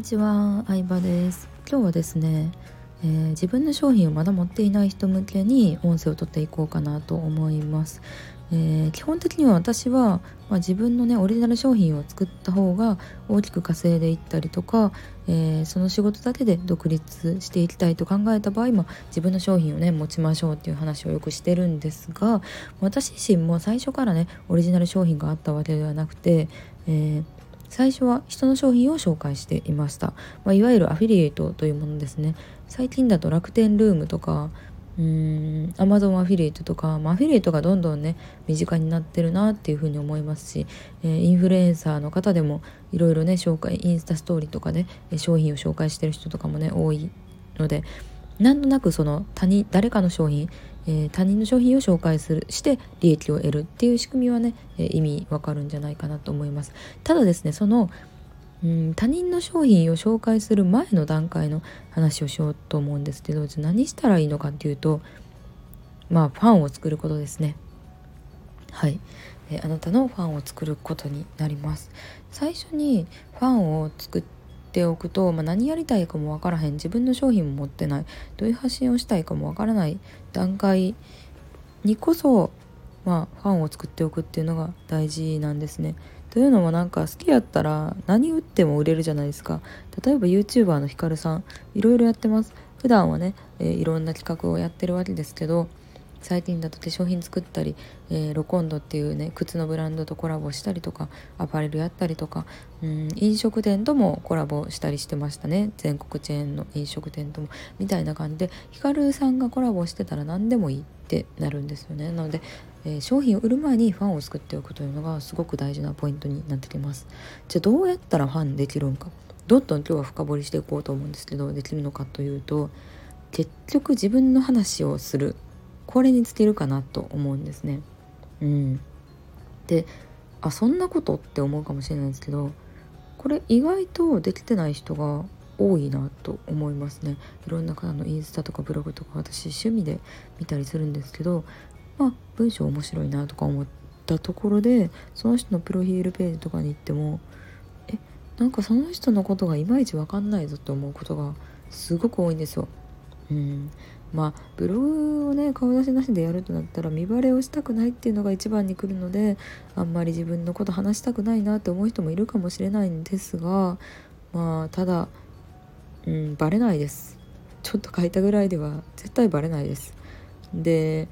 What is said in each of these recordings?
にちは、相葉です。今日はですね、えー、自分の商品をまだ持っていない人向けに音声を取っていこうかなと思います、えー、基本的には私は、まあ、自分のねオリジナル商品を作った方が大きく稼いでいったりとか、えー、その仕事だけで独立していきたいと考えた場合も自分の商品をね持ちましょうっていう話をよくしてるんですが私自身も最初からねオリジナル商品があったわけではなくて、えー最初は人の商品を紹介していました、まあ、いわゆるアフィリエイトというものですね。最近だと楽天ルームとかうーんアマゾンアフィリエイトとか、まあ、アフィリエイトがどんどんね身近になってるなっていうふうに思いますし、えー、インフルエンサーの方でもいろいろね紹介インスタストーリーとかで、ね、商品を紹介してる人とかもね多いのでなんとなくその他人誰かの商品えー、他人の商品を紹介するして利益を得るっていう仕組みはね、えー、意味わかるんじゃないかなと思います。ただですねそのうん他人の商品を紹介する前の段階の話をしようと思うんですけどじゃ何したらいいのかっていうとまあファンを作ることですね。はい、えー、あなたのファンを作ることになります。最初にファンを作ってておくと、まあ、何やりたいかも分からへん。自分の商品も持ってない。どういう発信をしたいかも分からない。段階にこそ、まあ、ファンを作っておくっていうのが大事なんですね。というのもなんか好きやったら何売っても売れるじゃないですか。例えば YouTuber のヒカルさんいろいろやってます。普段はね、えー、いろんな企画をやってるわけですけど最近だと化粧品作ったり、えー、ロコンドっていうね靴のブランドとコラボしたりとかアパレルやったりとかうん飲食店ともコラボしたりしてましたね。全国チェーンの飲食店ともみたいな感じでヒカルさんがコラボしてたら何でもいいってなるんですよね。なので、えー、商品を売る前にファンを作っておくというのがすごく大事なポイントになってきます。じゃあどうやったらファンできるんか。どんどん今日は深掘りしていこうと思うんですけどできるのかというと結局自分の話をする。これにつけるかなと思うんですね。うん、であそんなことって思うかもしれないんですけどこれ意外とできてない人が多いなと思いますねいろんな方のインスタとかブログとか私趣味で見たりするんですけどまあ文章面白いなとか思ったところでその人のプロフィールページとかに行ってもえなんかその人のことがいまいち分かんないぞって思うことがすごく多いんですよ。うん、まあブログをね顔出しなしでやるとなったら見バレをしたくないっていうのが一番に来るのであんまり自分のこと話したくないなって思う人もいるかもしれないんですがまあただ、うん、バレないです。ちょっと書いたぐらいでは絶対バレないです。で、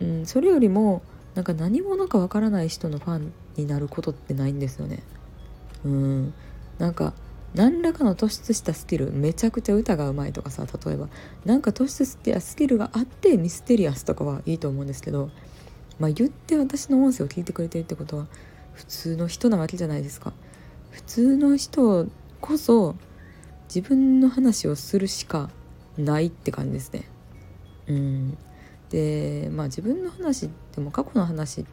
うん、それよりもなんか何者かわからない人のファンになることってないんですよね。うんなんか何らかの突出したスキルめちゃくちゃ歌がうまいとかさ例えばなんか突出したスキルがあってミステリアスとかはいいと思うんですけどまあ言って私の音声を聞いてくれてるってことは普通の人なわけじゃないですか。普通の人こそ自分の話をするしかないって感じですね。うん。でまあ自分の話でも過去の話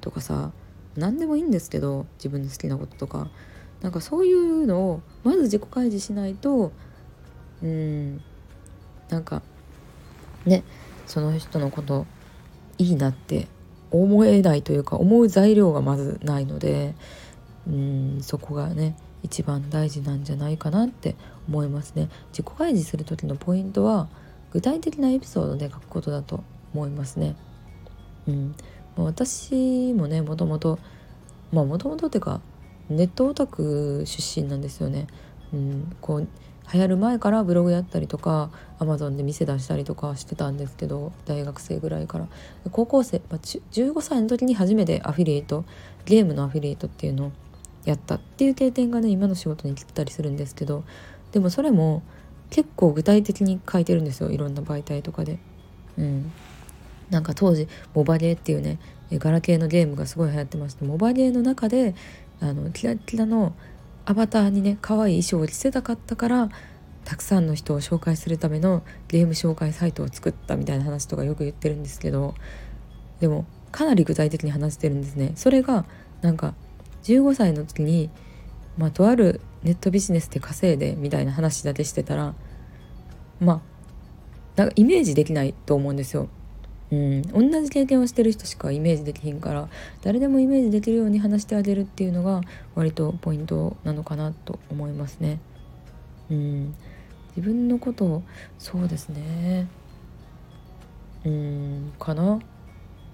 とかさ何でもいいんですけど自分の好きなこととかなんかそういうのをまず自己開示しないとうんなんかねその人のこといいなって思えないというか思う材料がまずないのでうんそこがね一番大事なんじゃないかなって思いますね。自己開示する時のポイントは具体的なエピソードで書くことだと思いますね。うん。私もねもともとまあもともとっていうかネットオタク出身なんですよね。うん、こう流行る前からブログやったりとかアマゾンで店出したりとかしてたんですけど大学生ぐらいから高校生、まあ、15歳の時に初めてアフィリエイトゲームのアフィリエイトっていうのをやったっていう経験がね今の仕事に来たりするんですけどでもそれも結構具体的に書いてるんですよいろんな媒体とかで。うん、なんか当時モバゲーっていうねガラケーのゲームがすごい流行ってましてモバゲーの中であのキラキラのアバターにね可愛い衣装を着せたかったからたくさんの人を紹介するためのゲーム紹介サイトを作ったみたいな話とかよく言ってるんですけどでもかなり具体的に話してるんですね。それがなんか15歳の時に、まあ、とあるネットビジネスで稼いでみたいな話だけしてたらまあなんかイメージできないと思うんですよ。うん、同じ経験をしてる人しかイメージできひんから誰でもイメージできるように話してあげるっていうのが割とポイントなのかなと思いますね。うん。自分のことそうですね。うん。かな。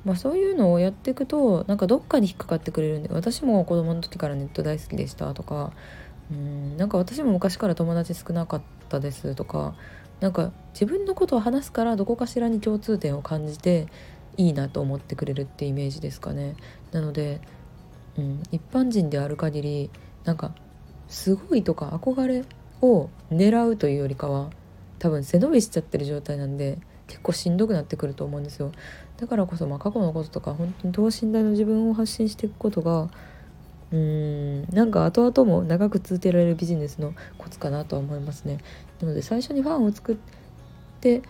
まあそういうのをやっていくとなんかどっかに引っかかってくれるんで私も子供の時からネット大好きでしたとかうんなんか私も昔から友達少なかったですとかなんか自分のことを話すからどこかしらに共通点を感じていいなと思ってくれるってイメージですかね。なので、うん、一般人である限りなんかすごいとか憧れを狙うというよりかは多分背伸びしちゃってる状態なんで結構しんどくなってくると思うんですよだからこそまあ過去のこととか本当に等身大の自分を発信していくことがうーんなんか後々も長く続けられるビジネスのコツかなとは思いますねなので最初にファンを作って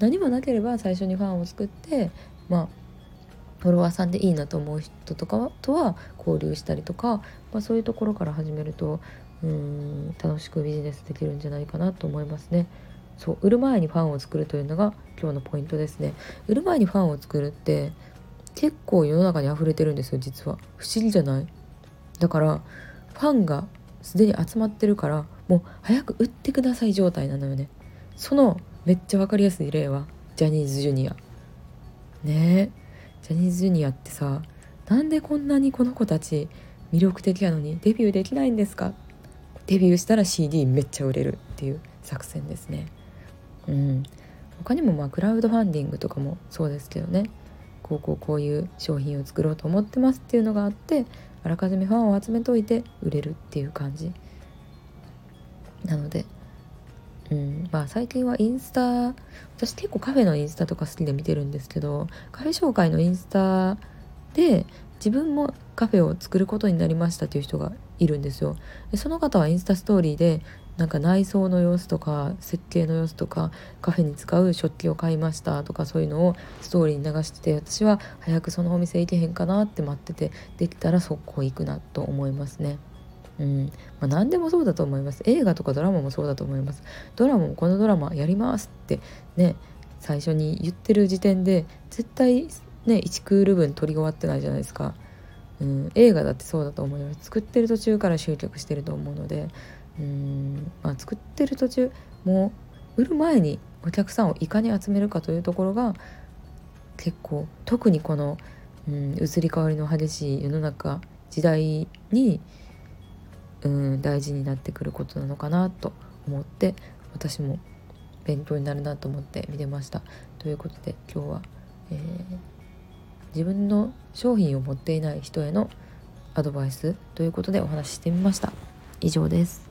何もなければ最初にファンを作ってまあフォロワーさんでいいなと思う人とかとは交流したりとか、まあ、そういうところから始めるとうん楽しくビジネスできるんじゃないかなと思いますね。そう売る前にファンを作るというのが今日のポイントですね。売る前にファンを作るって結構世の中に溢れてるんですよ実は。不思議じゃない？だからファンがすでに集まってるからもう早く売ってください状態なのよね。そのめっちゃ分かりやすい例はジャニーズジュニア。ねえジャニーズジュニアってさなんでこんなにこの子たち魅力的なのにデビューできないんですか？デビューしたら CD めっちゃ売れるっていう作戦ですね。うん、他にもまあクラウドファンディングとかもそうですけどねこうこうこういう商品を作ろうと思ってますっていうのがあってあらかじめファンを集めといて売れるっていう感じ。なのでうんまあ最近はインスタ私結構カフェのインスタとか好きで見てるんですけどカフェ紹介のインスタで自分もカフェを作ることになりましたっていう人がいるんですよ。でその方はインスタストーリーでなんか内装の様子とか設計の様子とかカフェに使う食器を買いましたとかそういうのをストーリーに流してて私は早くそのお店行けへんかなって待っててできたら速攻行くなと思いますね。うん。まあ、何でもそうだと思います。映画とかドラマもそうだと思います。ドラマもこのドラマやりますってね最初に言ってる時点で絶対ね1クール分撮り終わってないじゃないですか、うん、映画だってそうだと思います。作ってる途中から集客してると思うのでうん、まあ、作ってる途中もう売る前にお客さんをいかに集めるかというところが結構特にこの、うん、移り変わりの激しい世の中時代にうん大事になってくることなのかなと思って私も勉強になるなと思って見てました。ということで今日は、えー、自分の商品を持っていない人へのアドバイスということでお話ししてみました。以上です。